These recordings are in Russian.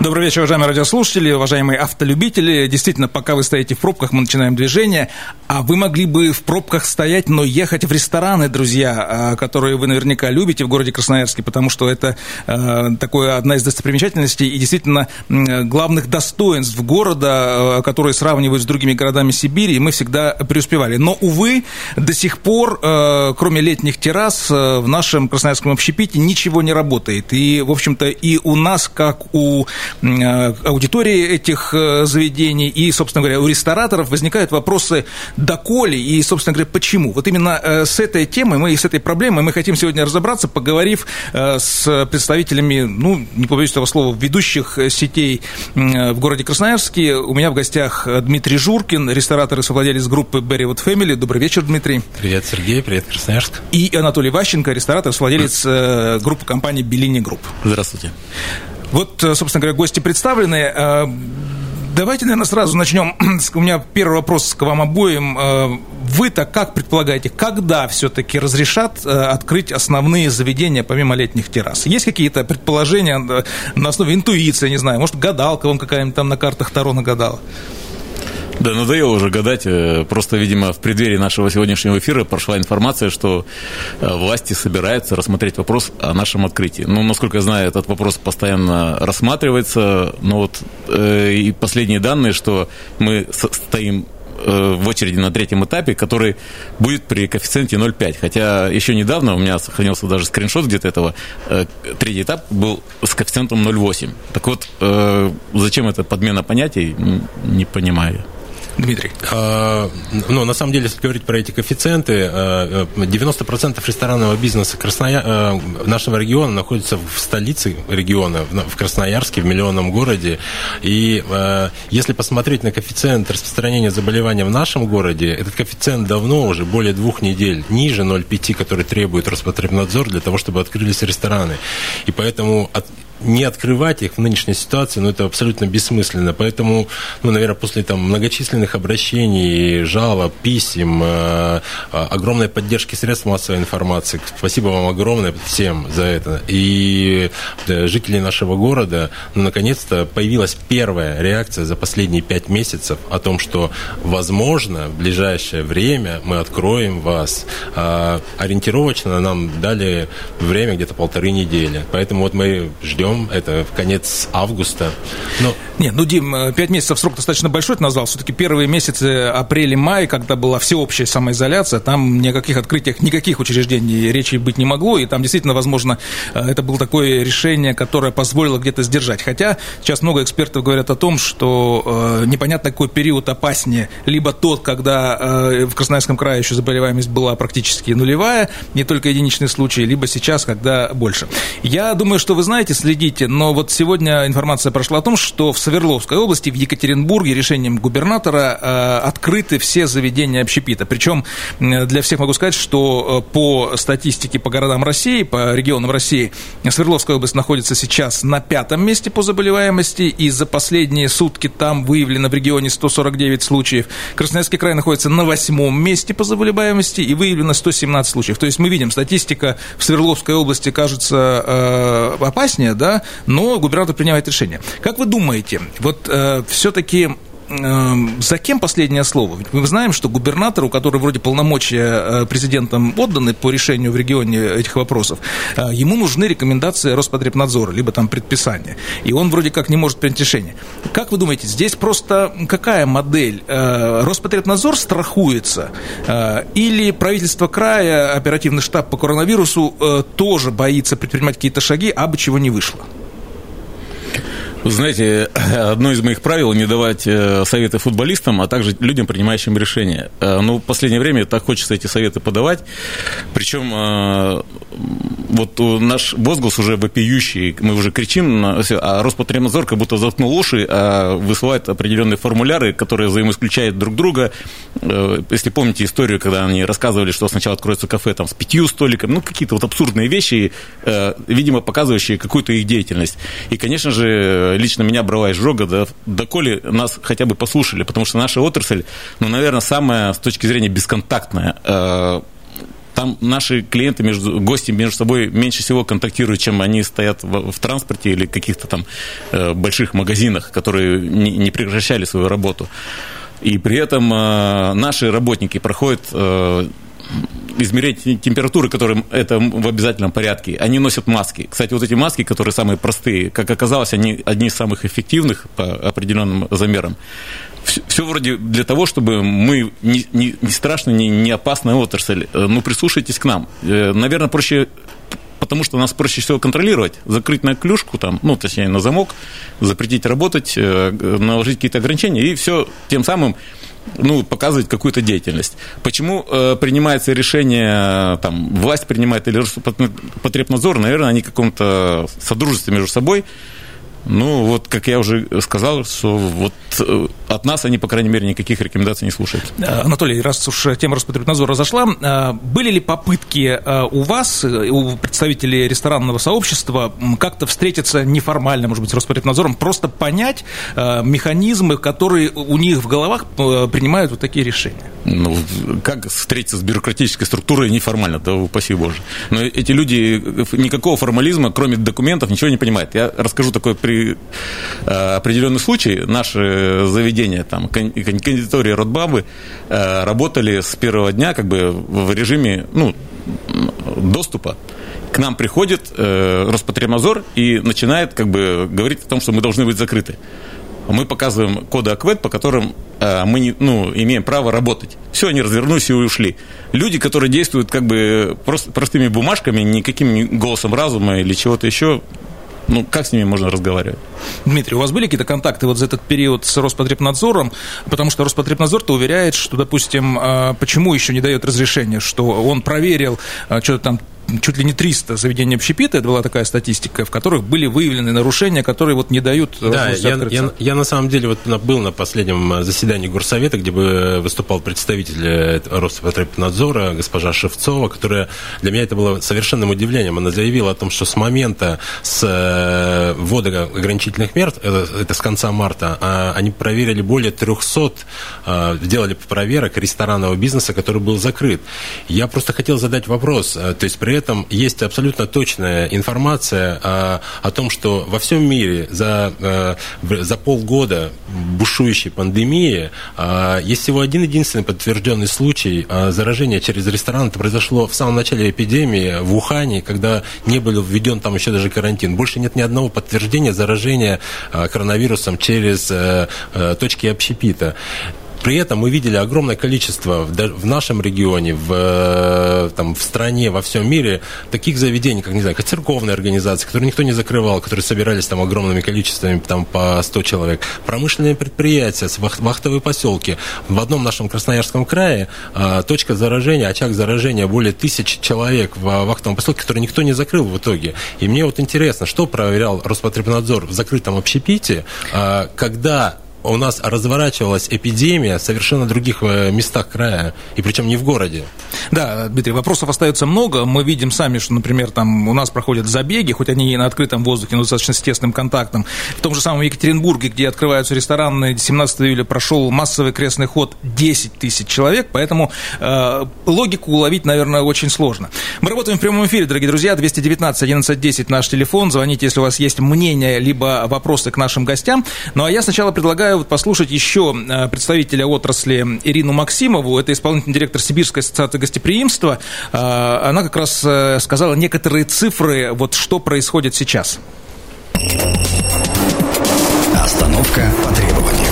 Добрый вечер, уважаемые радиослушатели, уважаемые автолюбители. Действительно, пока вы стоите в пробках, мы начинаем движение. А вы могли бы в пробках стоять, но ехать в рестораны, друзья, а, которые вы наверняка любите в городе Красноярске, потому что это а, такое одна из достопримечательностей и действительно главных достоинств города, а, которые сравнивают с другими городами Сибири, и мы всегда преуспевали. Но, увы, до сих пор, кроме летних террас, в нашем красноярском общепите ничего не работает. И, в общем-то, и у нас, как у Э, аудитории этих э, заведений и, собственно говоря, у рестораторов возникают вопросы доколе и, собственно говоря, почему. Вот именно э, с этой темой мы с этой проблемой мы хотим сегодня разобраться, поговорив с представителями, ну, не побоюсь этого слова, ведущих сетей в городе Красноярске. У меня в гостях Дмитрий Журкин, ресторатор и совладелец группы Berrywood Family. Добрый вечер, Дмитрий. Привет, Сергей, привет, Красноярск. И Анатолий Ващенко, ресторатор, совладелец группы компании Bellini Group. Здравствуйте. Вот, э, собственно говоря, гости представлены. Э, давайте, наверное, сразу начнем. У меня первый вопрос к вам обоим. Э, вы-то как предполагаете, когда все-таки разрешат открыть основные заведения помимо летних террас? Есть какие-то предположения на основе интуиции, не знаю, может, гадалка вам какая-нибудь там на картах Таро нагадала? Да, надоело уже гадать. Э, просто, видимо, в преддверии нашего сегодняшнего эфира прошла информация, что э, власти собираются рассмотреть вопрос о нашем открытии. Ну, насколько я знаю, этот вопрос постоянно рассматривается. Но вот э, и последние данные, что мы стоим э, в очереди на третьем этапе, который будет при коэффициенте 0,5. Хотя еще недавно у меня сохранился даже скриншот где-то этого. Третий этап был с коэффициентом 0,8. Так вот, зачем эта подмена понятий, не понимаю. Дмитрий? А, ну, на самом деле, если говорить про эти коэффициенты, 90% а, ресторанного бизнеса Красноя... А, нашего региона находится в столице региона, в Красноярске, в миллионном городе. И если посмотреть на коэффициент распространения заболевания в нашем городе, этот коэффициент давно уже более двух недель ниже 0,5, который требует Роспотребнадзор для того, чтобы открылись рестораны. И поэтому не открывать их в нынешней ситуации, ну, это абсолютно бессмысленно. Поэтому, ну, наверное, после там многочисленных обращений, жалоб, писем, э, э, огромной поддержки средств массовой информации, спасибо вам огромное всем за это. И э, жители нашего города, ну, наконец-то появилась первая реакция за последние пять месяцев о том, что, возможно, в ближайшее время мы откроем вас. А, ориентировочно нам дали время где-то полторы недели. Поэтому вот мы ждем ждем. Это в конец августа. Но... Нет, ну, Дим, э, пять месяцев срок достаточно большой, ты назвал. Все-таки первые месяцы апрель-май, когда была всеобщая самоизоляция, там ни о каких открытиях, никаких учреждений речи быть не могло. И там действительно, возможно, э, это было такое решение, которое позволило где-то сдержать. Хотя сейчас много экспертов говорят о том, что э, непонятно, какой период опаснее. Либо тот, когда э, в Красноярском крае еще заболеваемость была практически нулевая, не только единичные случаи, либо сейчас, когда больше. Я думаю, что вы знаете, следите следите, но вот сегодня информация прошла о том, что в Свердловской области, в Екатеринбурге решением губернатора э, открыты все заведения общепита. Причем для всех могу сказать, что э, по статистике по городам России, по регионам России, Свердловская область находится сейчас на пятом месте по заболеваемости, и за последние сутки там выявлено в регионе 149 случаев. Красноярский край находится на восьмом месте по заболеваемости, и выявлено 117 случаев. То есть мы видим, статистика в Свердловской области кажется э, опаснее, да, но губернатор принимает решение. Как вы думаете, вот э, все-таки за кем последнее слово? Ведь мы знаем, что губернатору, который вроде полномочия э, президентом отданы по решению в регионе этих вопросов, э, ему нужны рекомендации Роспотребнадзора, либо там предписания. И он вроде как не может принять решение. Как вы думаете, здесь просто какая модель? Э, Роспотребнадзор страхуется? Или правительство края, оперативный штаб по коронавирусу тоже боится предпринимать какие-то шаги, а бы чего не вышло? Вы знаете, одно из моих правил – не давать э, советы футболистам, а также людям, принимающим решения. Э, ну, в последнее время так хочется эти советы подавать. Причем э, вот наш возглас уже вопиющий, мы уже кричим, а Роспотребнадзор как будто заткнул уши, а высылает определенные формуляры, которые взаимоисключают друг друга. Если помните историю, когда они рассказывали, что сначала откроется кафе там, с пятью столиками, ну, какие-то вот абсурдные вещи, видимо, показывающие какую-то их деятельность. И, конечно же, лично меня брала изжога, да, доколе нас хотя бы послушали, потому что наша отрасль, ну, наверное, самая с точки зрения бесконтактная. Э, там наши клиенты, между, гости между собой меньше всего контактируют, чем они стоят в, в транспорте или каких-то там э, больших магазинах, которые не, не прекращали свою работу. И при этом э, наши работники проходят э, измерять температуры, которые это в обязательном порядке. Они носят маски. Кстати, вот эти маски, которые самые простые, как оказалось, они одни из самых эффективных по определенным замерам. Все, вроде для того, чтобы мы не, не, не страшно, не, не опасная отрасль. Ну, прислушайтесь к нам. Э, наверное, проще потому что нас проще всего контролировать, закрыть на клюшку, там, ну, точнее, на замок, запретить работать, э, наложить какие-то ограничения, и все тем самым ну, показывать какую-то деятельность. Почему э, принимается решение, там, власть принимает или Роспотребнадзор, наверное, они в каком-то содружестве между собой ну, вот, как я уже сказал, что вот э, от нас они, по крайней мере, никаких рекомендаций не слушают. Э, Анатолий, раз уж тема Роспотребнадзора э, были ли попытки у вас, у представителей ресторанного сообщества, как-то встретиться неформально, может быть, с Роспотребнадзором, просто понять механизмы, которые у них в головах принимают вот такие решения? Ну, как встретиться с бюрократической структурой неформально, да упаси Боже. Но эти люди никакого формализма, кроме документов, ничего не понимают. Я расскажу такой при при э, определенный случай наши заведения, там, кондитории Ротбабы, э, работали с первого дня как бы в режиме ну, доступа к нам приходит э, Роспотребнадзор и начинает как бы говорить о том, что мы должны быть закрыты. Мы показываем коды АКВЭД, по которым э, мы не, ну, имеем право работать. Все, они развернулись и ушли. Люди, которые действуют как бы просто, простыми бумажками, никаким голосом разума или чего-то еще, ну, как с ними можно разговаривать? Дмитрий, у вас были какие-то контакты вот за этот период с Роспотребнадзором? Потому что Роспотребнадзор-то уверяет, что, допустим, а, почему еще не дает разрешения, что он проверил а, что-то там чуть ли не 300 заведений общепита, это была такая статистика, в которых были выявлены нарушения, которые вот не дают Да, я, я, я на самом деле вот был на последнем э, заседании Горсовета, где бы выступал представитель э, Роспотребнадзора, госпожа Шевцова, которая для меня это было совершенным удивлением. Она заявила о том, что с момента с э, ввода ограничительных мер, это, это с конца марта, а, они проверили более 300, сделали проверок ресторанного бизнеса, который был закрыт. Я просто хотел задать вопрос, то есть при этом есть абсолютно точная информация о, о том, что во всем мире за, э, за полгода бушующей пандемии э, есть всего один единственный подтвержденный случай э, заражения через ресторан. Это произошло в самом начале эпидемии в Ухане, когда не был введен там еще даже карантин. Больше нет ни одного подтверждения заражения коронавирусом через точки общепита. При этом мы видели огромное количество в нашем регионе, в, э, там, в стране, во всем мире таких заведений, как, не знаю, как церковные организации, которые никто не закрывал, которые собирались там огромными количествами, там по 100 человек, промышленные предприятия, вахтовые поселки. В одном нашем Красноярском крае а, точка заражения, очаг заражения более тысячи человек в вахтовом поселке, который никто не закрыл в итоге. И мне вот интересно, что проверял Роспотребнадзор в закрытом общепите, а, когда у нас разворачивалась эпидемия в совершенно других э, местах края, и причем не в городе. Да, Дмитрий, вопросов остается много. Мы видим сами, что, например, там у нас проходят забеги, хоть они и на открытом воздухе, но достаточно с тесным контактом. В том же самом Екатеринбурге, где открываются рестораны, 17 июля прошел массовый крестный ход 10 тысяч человек, поэтому э, логику уловить, наверное, очень сложно. Мы работаем в прямом эфире, дорогие друзья, 219 11 10 наш телефон. Звоните, если у вас есть мнение, либо вопросы к нашим гостям. Ну а я сначала предлагаю предлагаю послушать еще э, представителя отрасли Ирину Максимову. Это исполнительный директор Сибирской ассоциации гостеприимства. Э, она как раз э, сказала некоторые цифры, вот что происходит сейчас. Остановка по требованию.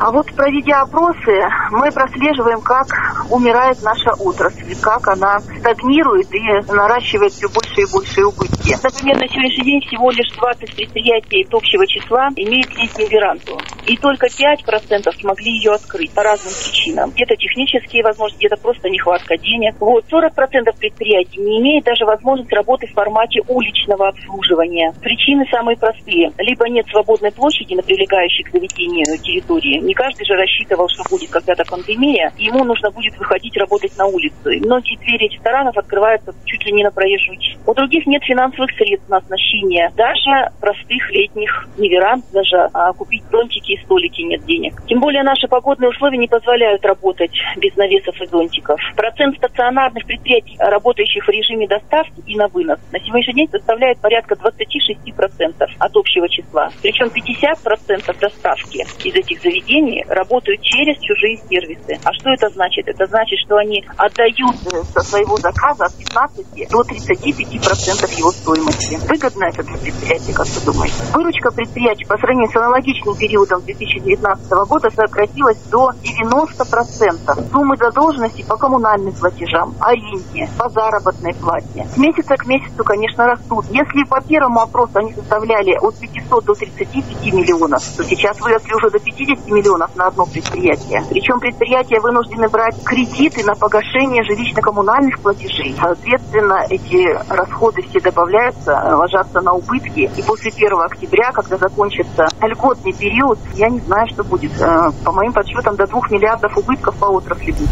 А вот проведя опросы, мы прослеживаем, как умирает наша отрасль, как она стагнирует и наращивает все больше и больше убытки. Например, на сегодняшний день всего лишь 20 предприятий общего числа имеют летнюю веранду. И только 5% смогли ее открыть по разным причинам. Где-то технические возможности, где-то просто нехватка денег. Вот 40% предприятий не имеет даже возможности работы в формате уличного обслуживания. Причины самые простые. Либо нет свободной площади на прилегающей к заведению территории. Не каждый же рассчитывал, что будет когда-то пандемия, ему нужно будет выходить работать на улицу. И многие двери ресторанов открываются чуть ли не на проезжую часть. У других нет финансовых средств на оснащение. Даже простых летних неверанд, даже а, купить зонтики и столики нет денег. Тем более наши погодные условия не позволяют работать без навесов и зонтиков. Процент стационарных предприятий, работающих в режиме доставки и на вынос, на сегодняшний день составляет порядка 26% от общего числа. Причем 50% доставки из этих заведений работают через чужие сервисы. А что это значит? Это значит, что они отдают э, со своего заказа от 15 до 35% его стоимости. Выгодно это для предприятия, как вы думаете? Выручка предприятий по сравнению с аналогичным периодом 2019 года сократилась до 90%. Суммы задолженности по коммунальным платежам, аренде, по заработной плате. С месяца к месяцу, конечно, растут. Если по первому опросу они составляли от 500 до 35 миллионов, то сейчас выросли уже до 50 миллионов на одно предприятие. Причем предприятия вынуждены брать кредиты на погашение жилищно-коммунальных платежей. Соответственно, эти расходы все добавляются, ложатся на убытки. И после 1 октября, когда закончится льготный период, я не знаю, что будет. Э, по моим подсчетам, до 2 миллиардов убытков по отрасли будет.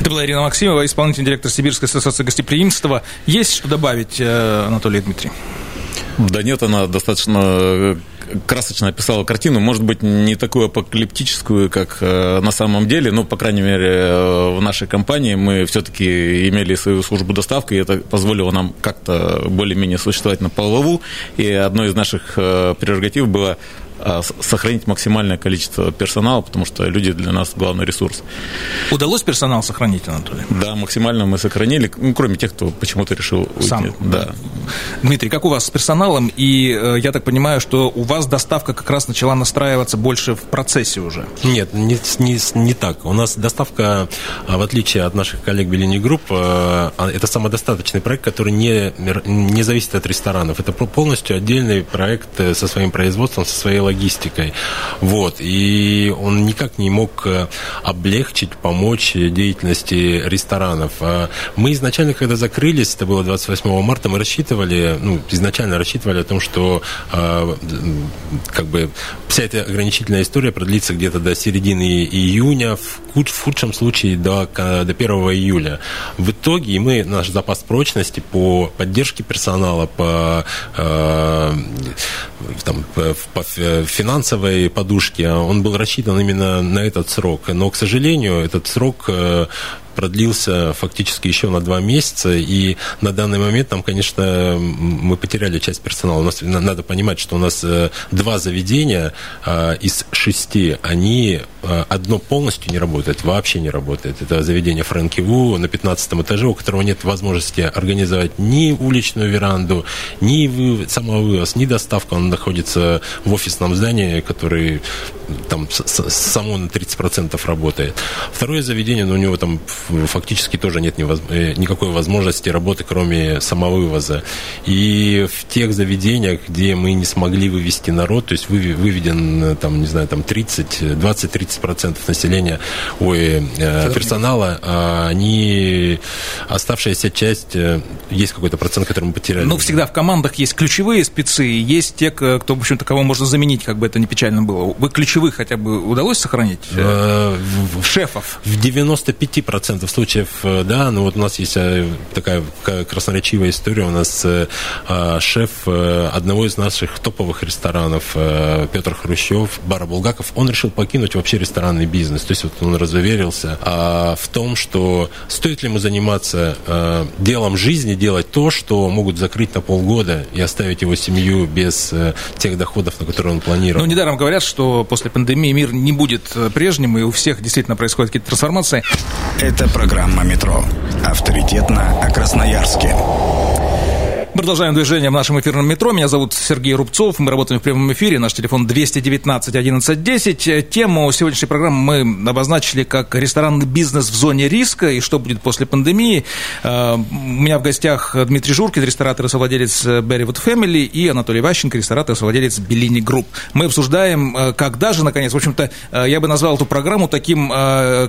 Это была Ирина Максимова, исполнительный директор Сибирской ассоциации гостеприимства. Есть что добавить, э, Анатолий Дмитрий? Да нет, она достаточно э, красочно описала картину, может быть, не такую апокалиптическую, как э, на самом деле, но, по крайней мере, э, в нашей компании мы все-таки имели свою службу доставки, и это позволило нам как-то более-менее существовать на плаву, и одной из наших прерогатив было сохранить максимальное количество персонала, потому что люди для нас главный ресурс. Удалось персонал сохранить, Анатолий? Да, максимально мы сохранили, ну, кроме тех, кто почему-то решил уйти. Сам? Да. Дмитрий, как у вас с персоналом? И э, я так понимаю, что у вас доставка как раз начала настраиваться больше в процессе уже. Нет, не, не, не так. У нас доставка, а, в отличие от наших коллег Bellini Group, э, а, это самодостаточный проект, который не, не зависит от ресторанов. Это полностью отдельный проект э, со своим производством, со своей логистикой. Вот. И он никак не мог э, облегчить, помочь деятельности ресторанов. А мы изначально, когда закрылись, это было 28 марта, мы рассчитывали, ну, изначально рассчитывали о том, что э, как бы вся эта ограничительная история продлится где-то до середины июня, в, в худшем случае до, до 1 июля. В итоге мы, наш запас прочности по поддержке персонала, по, э, там, по, по финансовой подушке, он был рассчитан именно на этот срок. Но, к сожалению, этот срок э, продлился фактически еще на два месяца, и на данный момент там, конечно, мы потеряли часть персонала. У нас надо понимать, что у нас э, два заведения э, из шести, они э, одно полностью не работает, вообще не работает. Это заведение Фрэнки Ву на 15 этаже, у которого нет возможности организовать ни уличную веранду, ни вы, самовывоз, ни доставку. Он находится в офисном здании, который там само на 30% работает. Второе заведение, но ну, у него там фактически тоже нет э, никакой возможности работы, кроме самовывоза. И в тех заведениях, где мы не смогли вывести народ, то есть выведен, там, не знаю, там 30, 20-30% населения, ой, э, персонала, а они, оставшаяся часть, э, есть какой-то процент, который мы потеряли. Ну, всегда в командах есть ключевые спецы, есть те, кто, в общем-то, кого можно заменить, как бы это ни печально было. Вы ключевых хотя бы удалось сохранить? Шефов? В 95% процентов случаев, э, да, ну вот у нас есть э, такая красноречивая история. У нас э, шеф одного из наших топовых ресторанов, Петр Хрущев, Бара Булгаков, он решил покинуть вообще ресторанный бизнес. То есть вот он разуверился а, в том, что стоит ли ему заниматься делом жизни, делать то, что могут закрыть на полгода и оставить его семью без тех доходов, на которые он планировал. Ну, недаром говорят, что после пандемии мир не будет прежним, и у всех действительно происходят какие-то трансформации. Это программа «Метро». Авторитетно о Красноярске. Продолжаем движение в нашем эфирном метро. Меня зовут Сергей Рубцов. Мы работаем в прямом эфире. Наш телефон 219 11 10. Тему сегодняшней программы мы обозначили как ресторанный бизнес в зоне риска и что будет после пандемии. Э, у меня в гостях Дмитрий Журкин, ресторатор и совладелец Berrywood Family, и Анатолий Ващенко, ресторатор и совладелец Bellini Group. Мы обсуждаем, э, когда же, наконец, в общем-то, э, я бы назвал эту программу таким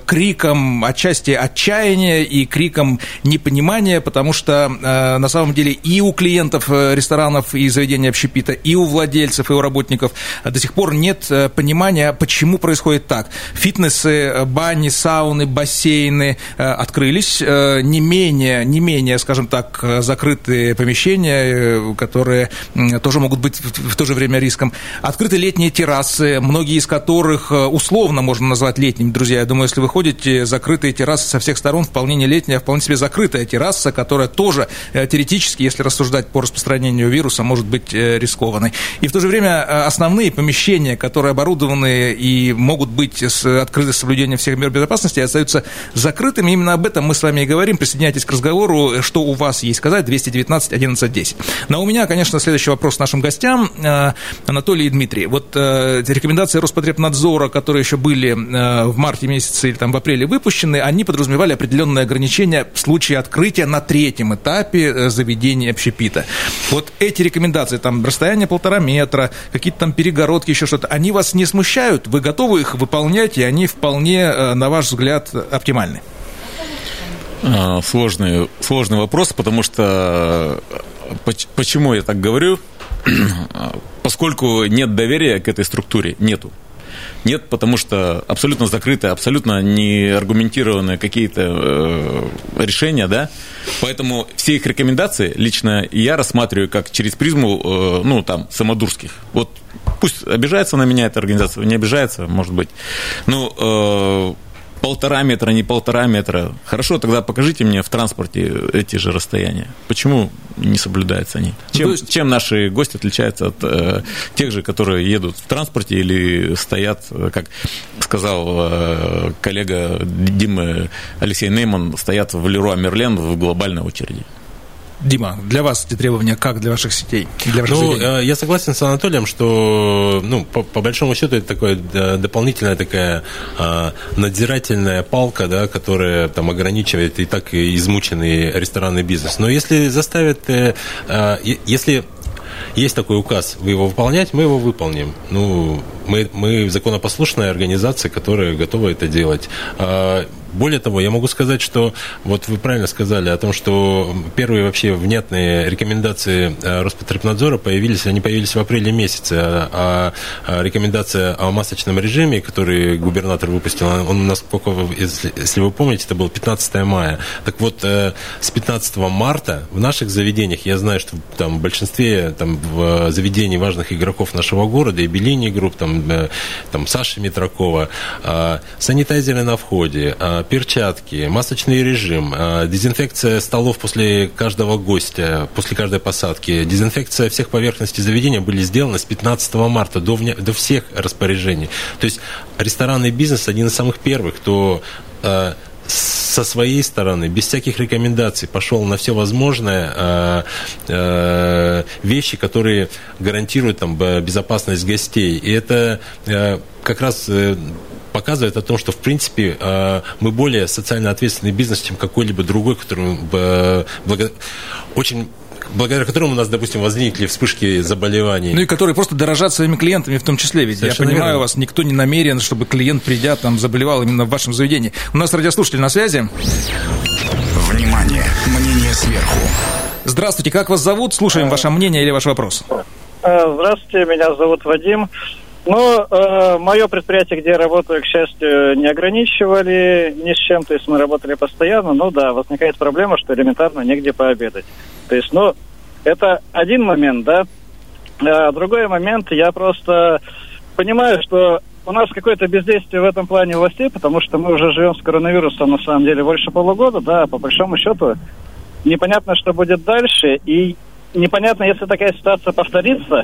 криком отчасти отчаяния и криком непонимания, потому что на самом деле и у клиентов э, ресторанов и заведений общепита, и у владельцев, и у работников до сих пор нет э, понимания, почему происходит так. Фитнесы, э, бани, сауны, бассейны открылись, не менее, не менее, скажем так, закрытые помещения, которые тоже могут быть в то же время риском. Открыты летние террасы, многие из которых условно можно назвать летними, друзья. Я думаю, если вы ходите, закрытые террасы со всех сторон, вполне не летняя, а вполне себе закрытая терраса, которая тоже теоретически, если рассуждать рассуждать по распространению вируса может быть э, рискованной. И в то же время э, основные помещения, которые оборудованы и могут быть открыты с соблюдением всех мер безопасности, остаются закрытыми. Именно об этом мы с вами и говорим. Присоединяйтесь к разговору, что у вас есть сказать, 219 11 10. Но у меня, конечно, следующий вопрос нашим гостям, э, Анатолий и Дмитрий. Вот рекомендации Роспотребнадзора, которые еще были в марте месяце или там в апреле выпущены, они подразумевали определенные ограничения в случае открытия на третьем этапе заведения общепита общепита. Вот эти рекомендации, там, расстояние полтора метра, какие-то там перегородки, еще что-то, они вас не смущают? Вы готовы их выполнять, и они вполне, э, на ваш взгляд, оптимальны? А, сложный, сложный вопрос, потому что э, почему я так говорю? Поскольку нет доверия к этой структуре, нету. Нет, потому что абсолютно закрытые, абсолютно не аргументированные какие-то э, решения, да. Поэтому все их рекомендации лично я рассматриваю как через призму, э, ну, там, самодурских. Вот пусть обижается на меня эта организация, не обижается, может быть. Ну, э, полтора метра, не полтора метра. Хорошо, тогда покажите мне в транспорте эти же расстояния. Почему не соблюдаются они? Ну, чем, есть... чем наши гости отличаются от э, тех же, которые едут в транспорте или стоят, как сказал э, коллега Димы Алексей Нейман, стоят в Леруа Мерлен в глобальной очереди? Дима, для вас эти требования как для ваших сетей? Для ваших ну, заведений? Э, я согласен с Анатолием, что, ну, по, по большому счету, это такое дополнительная такая а, надзирательная палка, да, которая там ограничивает и так измученный ресторанный бизнес. Но если заставят, э, а, если есть такой указ, вы его выполнять, мы его выполним. Ну, мы, мы законопослушная организация, которая готова это делать. А, более того, я могу сказать, что вот вы правильно сказали о том, что первые вообще внятные рекомендации э, Роспотребнадзора появились, они появились в апреле месяце, а, а рекомендация о масочном режиме, который губернатор выпустил, он, насколько, если, если вы помните, это было 15 мая. Так вот, э, с 15 марта в наших заведениях, я знаю, что там в большинстве там, в заведений важных игроков нашего города, и Беллини групп, там, э, там Саша Митракова, санитайзеры на входе, перчатки, масочный режим, а, дезинфекция столов после каждого гостя, после каждой посадки, дезинфекция всех поверхностей заведения были сделаны с 15 марта до, до всех распоряжений. То есть ресторанный бизнес один из самых первых, кто а, со своей стороны, без всяких рекомендаций, пошел на все возможные э, э, вещи, которые гарантируют там, безопасность гостей. И это э, как раз э, показывает о том, что, в принципе, э, мы более социально ответственный бизнес, чем какой-либо другой, который э, благо... очень благодаря которому у нас, допустим, возникли вспышки заболеваний. Ну и которые просто дорожат своими клиентами в том числе. Ведь Совершенно я понимаю верно. вас, никто не намерен, чтобы клиент, придя, там, заболевал именно в вашем заведении. У нас радиослушатель на связи. Внимание! Мнение сверху. Здравствуйте, как вас зовут? Слушаем ваше мнение или ваш вопрос. Э, здравствуйте, меня зовут Вадим. Ну, э, мое предприятие, где я работаю, к счастью, не ограничивали ни с чем, то есть мы работали постоянно, ну да, возникает проблема, что элементарно негде пообедать. То есть, ну, это один момент, да. А другой момент, я просто понимаю, что у нас какое-то бездействие в этом плане властей, потому что мы уже живем с коронавирусом, на самом деле, больше полугода, да, по большому счету, непонятно, что будет дальше, и непонятно, если такая ситуация повторится,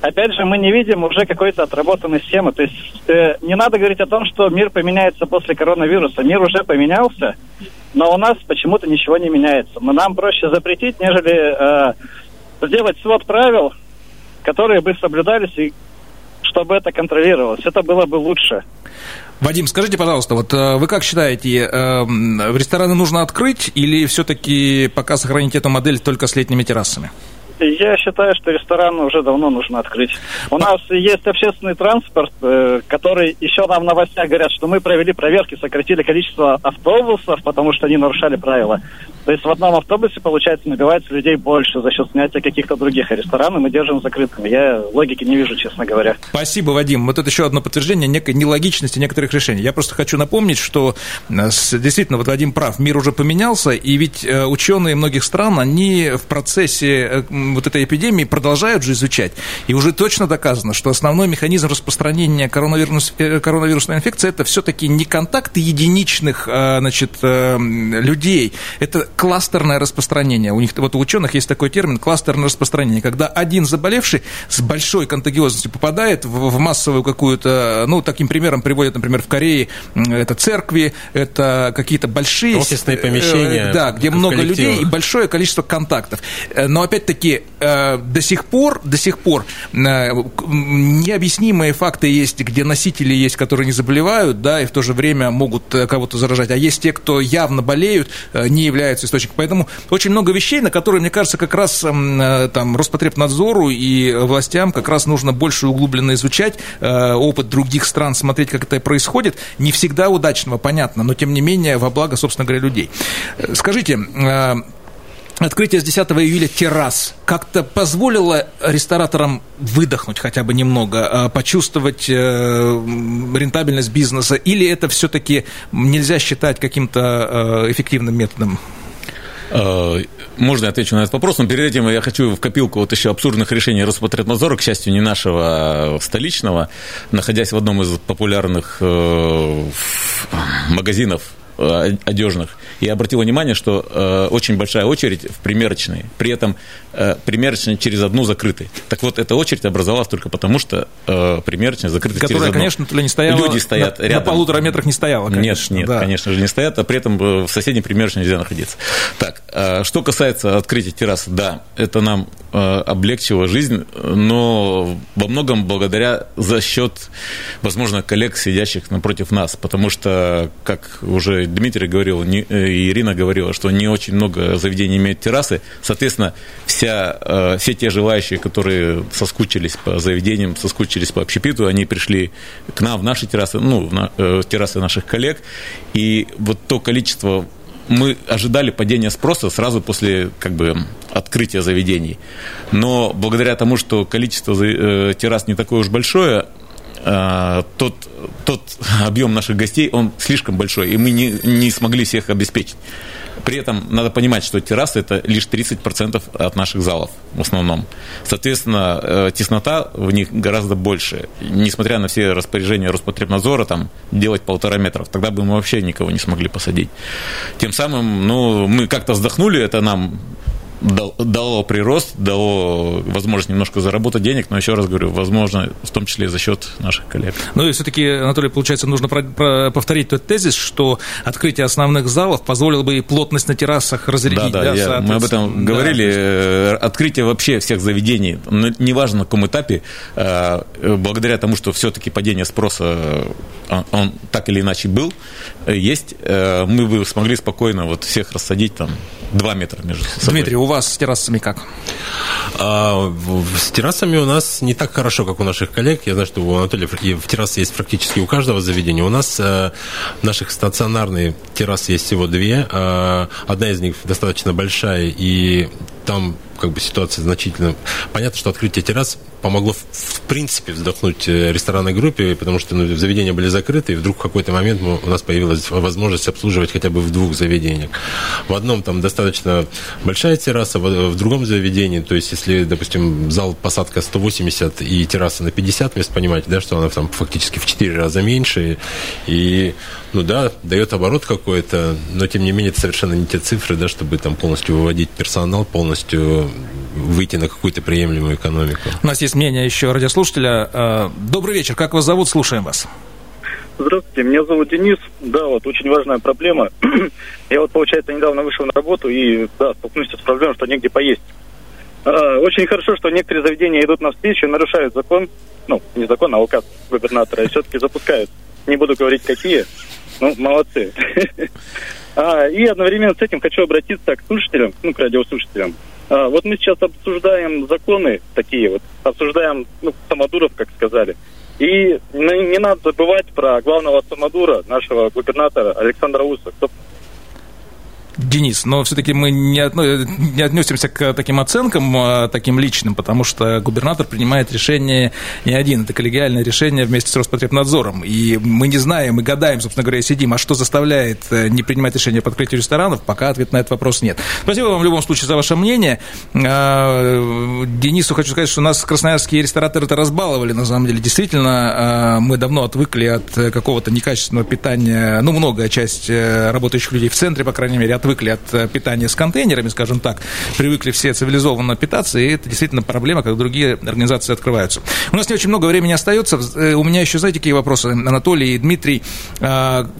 опять же, мы не видим уже какой-то отработанной схемы. То есть э, не надо говорить о том, что мир поменяется после коронавируса. Мир уже поменялся, но у нас почему-то ничего не меняется. Но нам проще запретить, нежели э, сделать свод правил, которые бы соблюдались и чтобы это контролировалось. Это было бы лучше. Вадим, скажите, пожалуйста, вот э, вы как считаете, э, рестораны нужно открыть или все-таки пока сохранить эту модель только с летними террасами? Я считаю, что рестораны уже давно нужно открыть. У нас есть общественный транспорт, э, который еще нам в новостях говорят, что мы провели проверки, сократили количество автобусов, потому что они нарушали правила. То есть в одном автобусе, получается, набивается людей больше за счет снятия каких-то других. А рестораны мы держим закрытыми. Я логики не вижу, честно говоря. Спасибо, Вадим. Вот это еще одно подтверждение некой нелогичности некоторых решений. Я просто хочу напомнить, что э, действительно, вот Вадим прав, мир уже поменялся, и ведь э, ученые многих стран, они в процессе э, вот этой эпидемии продолжают же изучать. И уже точно доказано, что основной механизм распространения коронавирус, коронавирусной инфекции это все-таки не контакты единичных значит, людей, это кластерное распространение. У них вот у ученых есть такой термин кластерное распространение, когда один заболевший с большой контагиозностью попадает в, в массовую какую-то, ну, таким примером приводят, например, в Корее, это церкви, это какие-то большие... Офисные э, помещения. Э, да, где много людей и большое количество контактов. Э, но, опять-таки, э, до сих пор, до сих пор э, необъяснимые факты есть, где носители есть, которые не заболевают, да, и в то же время могут кого-то заражать, а есть те, кто явно болеют, не являются источник. Поэтому очень много вещей, на которые, мне кажется, как раз э, там Роспотребнадзору и властям как раз нужно больше углубленно изучать э, опыт других стран, смотреть, как это происходит. Не всегда удачного, понятно, но тем не менее во благо, собственно говоря, людей. Э, скажите, Открытие с 10 июля террас как-то позволило рестораторам выдохнуть хотя бы немного, почувствовать рентабельность бизнеса, или это все-таки нельзя считать каким-то эффективным методом? Э, можно я отвечу на этот вопрос, но перед этим я хочу в копилку вот еще абсурдных решений Роспотребнадзора, к счастью, не нашего, а столичного, находясь в одном из популярных э, магазинов э, одежных, я обратил внимание, что э, очень большая очередь в примерочной, при этом э, примерочная через одну закрытой. Так вот, эта очередь образовалась только потому, что э, примерочная закрыта Которая, через одну. конечно, туда не стояла. Люди стоят на, рядом. На полутора метрах не стояла, конечно. Нет, нет, да. конечно же, не стоят, а при этом э, в соседней примерочной нельзя находиться. Так, э, что касается открытия террас, да, это нам э, облегчило жизнь, но во многом благодаря за счет, возможно, коллег, сидящих напротив нас, потому что, как уже Дмитрий говорил, не, и Ирина говорила, что не очень много заведений имеют террасы. Соответственно, вся, э, все те желающие, которые соскучились по заведениям, соскучились по общепиту, они пришли к нам в наши террасы, ну, в на, э, террасы наших коллег. И вот то количество мы ожидали падения спроса сразу после как бы, открытия заведений. Но благодаря тому, что количество э, террас не такое уж большое, тот, тот объем наших гостей, он слишком большой, и мы не, не смогли всех обеспечить. При этом надо понимать, что террасы – это лишь 30% от наших залов в основном. Соответственно, э, теснота в них гораздо больше. Несмотря на все распоряжения Роспотребнадзора, там, делать полтора метров, тогда бы мы вообще никого не смогли посадить. Тем самым, ну, мы как-то вздохнули, это нам дало прирост, дало возможность немножко заработать денег, но еще раз говорю, возможно, в том числе за счет наших коллег. Ну и все-таки, Анатолий, получается, нужно про- про- повторить тот тезис, что открытие основных залов позволило бы и плотность на террасах разрядить. Да, да, да я, мы об этом говорили. Да. Э, открытие вообще всех заведений, неважно на каком этапе, э, благодаря тому, что все-таки падение спроса, он, он так или иначе был, э, есть, мы бы смогли спокойно вот всех рассадить там 2 метра между собой. Дмитрий, у вас с террасами как? А, с террасами у нас не так хорошо, как у наших коллег. Я знаю, что у Анатолия в террасы есть практически у каждого заведения. У нас э, наших стационарные террасы есть всего две. Э, одна из них достаточно большая, и там как бы ситуация значительно... Понятно, что открытие террас помогло в, принципе вздохнуть э, ресторанной группе, потому что ну, заведения были закрыты, и вдруг в какой-то момент мы, у нас появилась возможность обслуживать хотя бы в двух заведениях. В одном там достаточно большая терраса, в, в другом заведении, то есть если, допустим, зал посадка 180 и терраса на 50 мест, понимаете, да, что она там фактически в 4 раза меньше, и, ну да, дает оборот какой-то, но тем не менее это совершенно не те цифры, да, чтобы там полностью выводить персонал, полностью выйти на какую-то приемлемую экономику. У нас есть мнение еще радиослушателя. Э, добрый вечер, как вас зовут? Слушаем вас. Здравствуйте, меня зовут Денис. Да, вот очень важная проблема. Я вот, получается, недавно вышел на работу и, да, столкнулся с проблемой, что негде поесть. А, Очень хорошо, что некоторые заведения идут навстречу нарушают закон. Ну, не закон, а указ губернатора. И все-таки запускают. Не буду говорить, какие. Ну, молодцы. А, И одновременно с этим хочу обратиться к слушателям, ну, к радиослушателям. А, Вот мы сейчас обсуждаем законы такие вот, обсуждаем, ну, самодуров, как сказали. И не надо забывать про главного самодура, нашего губернатора Александра Уса, кто Денис, но все-таки мы не, отно- не отнесемся к таким оценкам, а, таким личным, потому что губернатор принимает решение не один, это коллегиальное решение вместе с Роспотребнадзором. И мы не знаем, мы гадаем, собственно говоря, сидим, а что заставляет э, не принимать решение по открытию ресторанов, пока ответ на этот вопрос нет. Спасибо вам в любом случае за ваше мнение. А, Денису хочу сказать, что нас красноярские рестораторы это разбаловали, на самом деле. Действительно, а, мы давно отвыкли от э, какого-то некачественного питания, ну, многое часть э, работающих людей в центре, по крайней мере, отвыкли от э, питания с контейнерами, скажем так, привыкли все цивилизованно питаться, и это действительно проблема, как другие организации открываются. У нас не очень много времени остается. Э, У меня еще, знаете, какие вопросы, Анатолий и Дмитрий.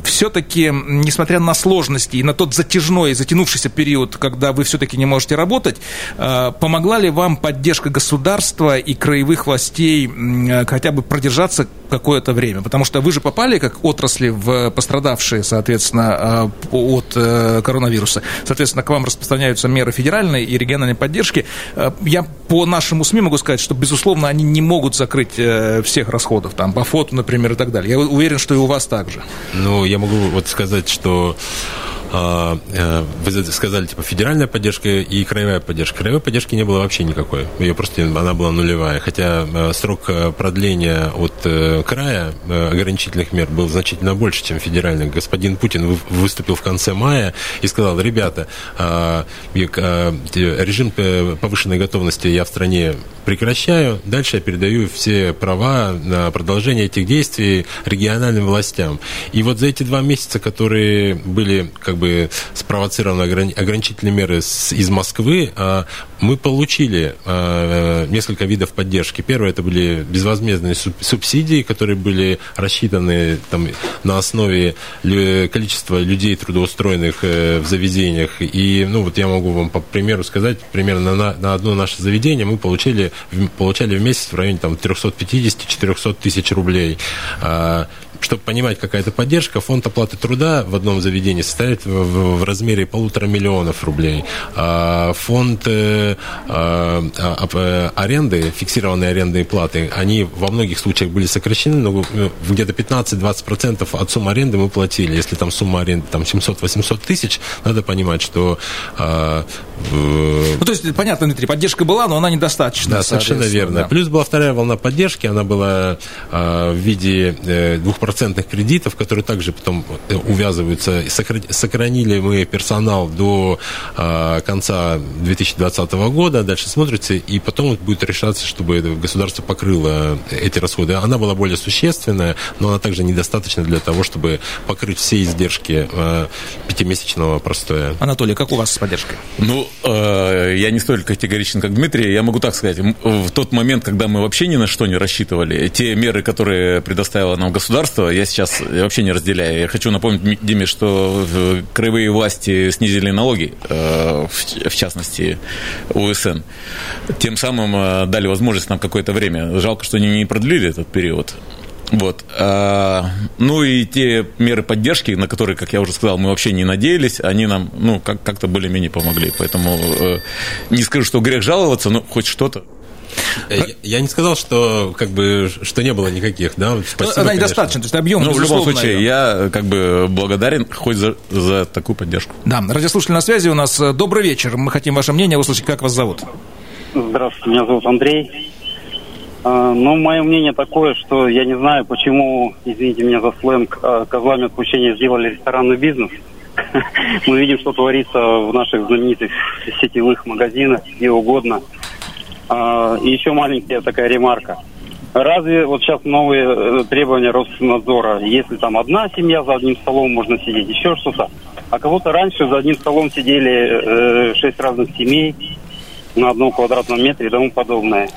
Все-таки, несмотря на сложности и на тот затяжной, затянувшийся период, когда вы все-таки не можете работать, э, помогла ли вам поддержка государства и краевых властей э, хотя бы продержаться какое-то время? Потому что вы же попали, как отрасли, в пострадавшие, соответственно, э, от э, коронавируса. Соответственно, к вам распространяются меры федеральной и региональной поддержки. Э, Я по нашему СМИ могу сказать, что, безусловно, они не могут закрыть э, всех расходов, там, по фото, например, и так далее. Я уверен, что и у вас также. Ну, я могу вот сказать, что э, вы сказали, типа, федеральная поддержка и краевая поддержка. Краевой поддержки не было вообще никакой. Ее просто, она была нулевая. Хотя э, срок э, продления от э, края э, ограничительных мер был значительно больше, чем федеральный. Господин Путин вы- выступил в конце мая и сказал, ребята, а, а, режим э, повышенной готовности я в стране прекращаю, дальше я передаю все права на продолжение этих действий региональным властям. И вот за эти два месяца, которые были как бы спровоцированы ограни- ограничительные меры из Москвы, а, мы получили а, несколько видов поддержки. Первое, это были безвозмездные суб- субсидии, которые были рассчитаны там, на основе количества людей, трудоустроенных э, в заведениях. И, ну, вот я могу вам по примеру сказать, примерно на, на одно наше заведение мы получили, получали в месяц в районе там 350-400 тысяч рублей. А, чтобы понимать, какая это поддержка, фонд оплаты труда в одном заведении составит в, в- в размере полутора миллионов рублей. А фонд э, а, а, а, аренды, фиксированные арендные платы, они во многих случаях были сокращены, но э, где-то 15-20% от суммы аренды мы платили. Если там сумма аренды там 700-800 тысяч, надо понимать, что а, Ну, то есть, понятно, Дмитрий, поддержка была, но она недостаточна. да, совершенно верно. да. Плюс была вторая волна поддержки, она была а, в виде э, двухпроцентных кредитов, которые также потом э, увязываются. Сохранили мы персонал до а, конца 2020 года, дальше смотрится, и потом будет решаться, чтобы государство покрыло эти расходы. Она была более существенная, но она также недостаточна для того, чтобы покрыть все издержки пятимесячного простоя. Анатолий, как у вас с поддержкой? Ну, э, я не столь категоричен, как Дмитрий. Я могу так сказать. М, В тот момент, когда мы вообще ни на что не рассчитывали, те меры, которые предоставило нам государство, я сейчас вообще не разделяю. Я хочу напомнить Диме, что э, краевые власти снизили налоги, э, в в частности, УСН. Тем самым э, дали возможность нам какое-то время. Жалко, что они не продлили этот период. Вот. А, ну и те меры поддержки, на которые, как я уже сказал, мы вообще не надеялись, они нам, ну, как- как-то более-менее помогли. Поэтому э, не скажу, что грех жаловаться, но хоть что-то. Э, Я, не сказал, что как бы что не было никаких, да. Ну, спасибо, она конечно. недостаточна, то есть объем, Ну, в любом случае, я э, как бы благодарен хоть за, за такую поддержку. Да, радиослушатель на связи у нас. Добрый вечер. Мы хотим ваше мнение услышать. Как вас зовут? Здравствуйте, меня зовут Андрей. А, Ну, мое мнение такое, что я не знаю, почему, извините меня за сленг, а, козлами отпущения сделали ресторанный бизнес. Мы видим, что творится в наших знаменитых сетевых магазинах, где угодно. А, И еще маленькая такая ремарка. Разве вот сейчас новые э, требования Роскомнадзора, если там одна семья за одним столом можно сидеть, еще что-то, а кого-то раньше за одним столом сидели э, шесть разных семей, на одном квадратном метре и тому подобное.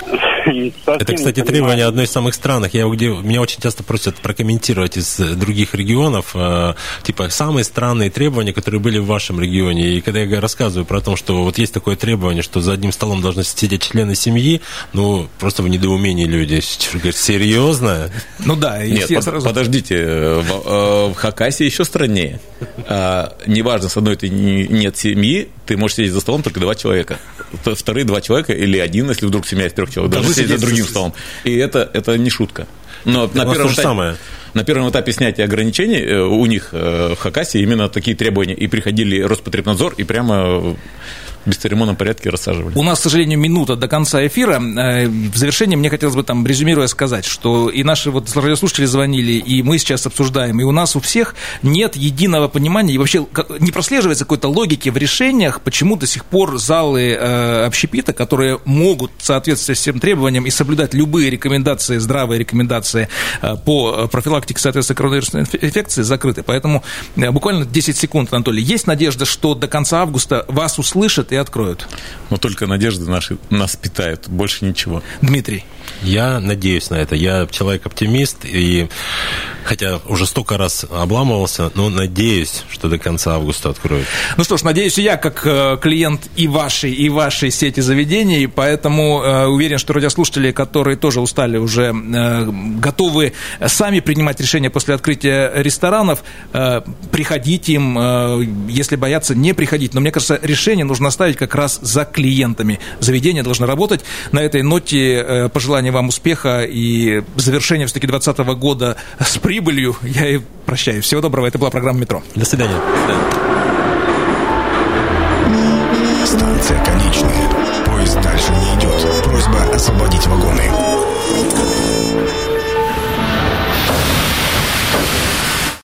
Это, кстати, требование одной из самых странных. Я, где, меня очень часто просят прокомментировать из других регионов, э, типа, самые странные требования, которые были в вашем регионе. И когда я рассказываю про то, что вот есть такое требование, что за одним столом должны сидеть члены семьи, ну, просто в недоумении люди. Говорят, серьезно? Ну да. Нет, под, сразу... подождите, в, э, в Хакасии еще страннее. А, неважно, с одной ты нет семьи, ты можешь сидеть за столом только два человека. Вторые два человека или один, если вдруг семья из трех человек, должны сидеть за другим столом. И это, это не шутка. Но на первом, этапе, самое. на первом этапе снятия ограничений э, у них э, в Хакасии именно такие требования. И приходили Роспотребнадзор и прямо в бесцеремонном порядке рассаживали. У нас, к сожалению, минута до конца эфира. Э, в завершение мне хотелось бы там, резюмируя, сказать, что и наши вот радиослушатели звонили, и мы сейчас обсуждаем, и у нас у всех нет единого понимания, и вообще не прослеживается какой-то логики в решениях, почему до сих пор залы э, общепита, которые могут соответствовать всем требованиям и соблюдать любые рекомендации, здравые рекомендации э, по профилактике соответствия коронавирусной инфекции, закрыты. Поэтому буквально 10 секунд, Анатолий. Есть надежда, что до конца августа вас услышат и откроют. Но только надежды наши нас питают, больше ничего. Дмитрий. Я надеюсь на это. Я человек-оптимист, и хотя уже столько раз обламывался, но надеюсь, что до конца августа откроют. Ну что ж, надеюсь и я, как э, клиент и вашей, и вашей сети заведений, поэтому э, уверен, что радиослушатели, которые тоже устали, уже э, готовы сами принимать решения после открытия ресторанов, э, приходить им, если боятся, не приходить. Но мне кажется, решение нужно оставить как раз за клиентами. Заведение должно работать. На этой ноте э, пожелания вам успеха и завершения все-таки 2020 года с прибылью. Я и прощаюсь. Всего доброго. Это была программа «Метро». До свидания. Станция конечная. Поезд дальше не идет. Просьба освободить вагоны.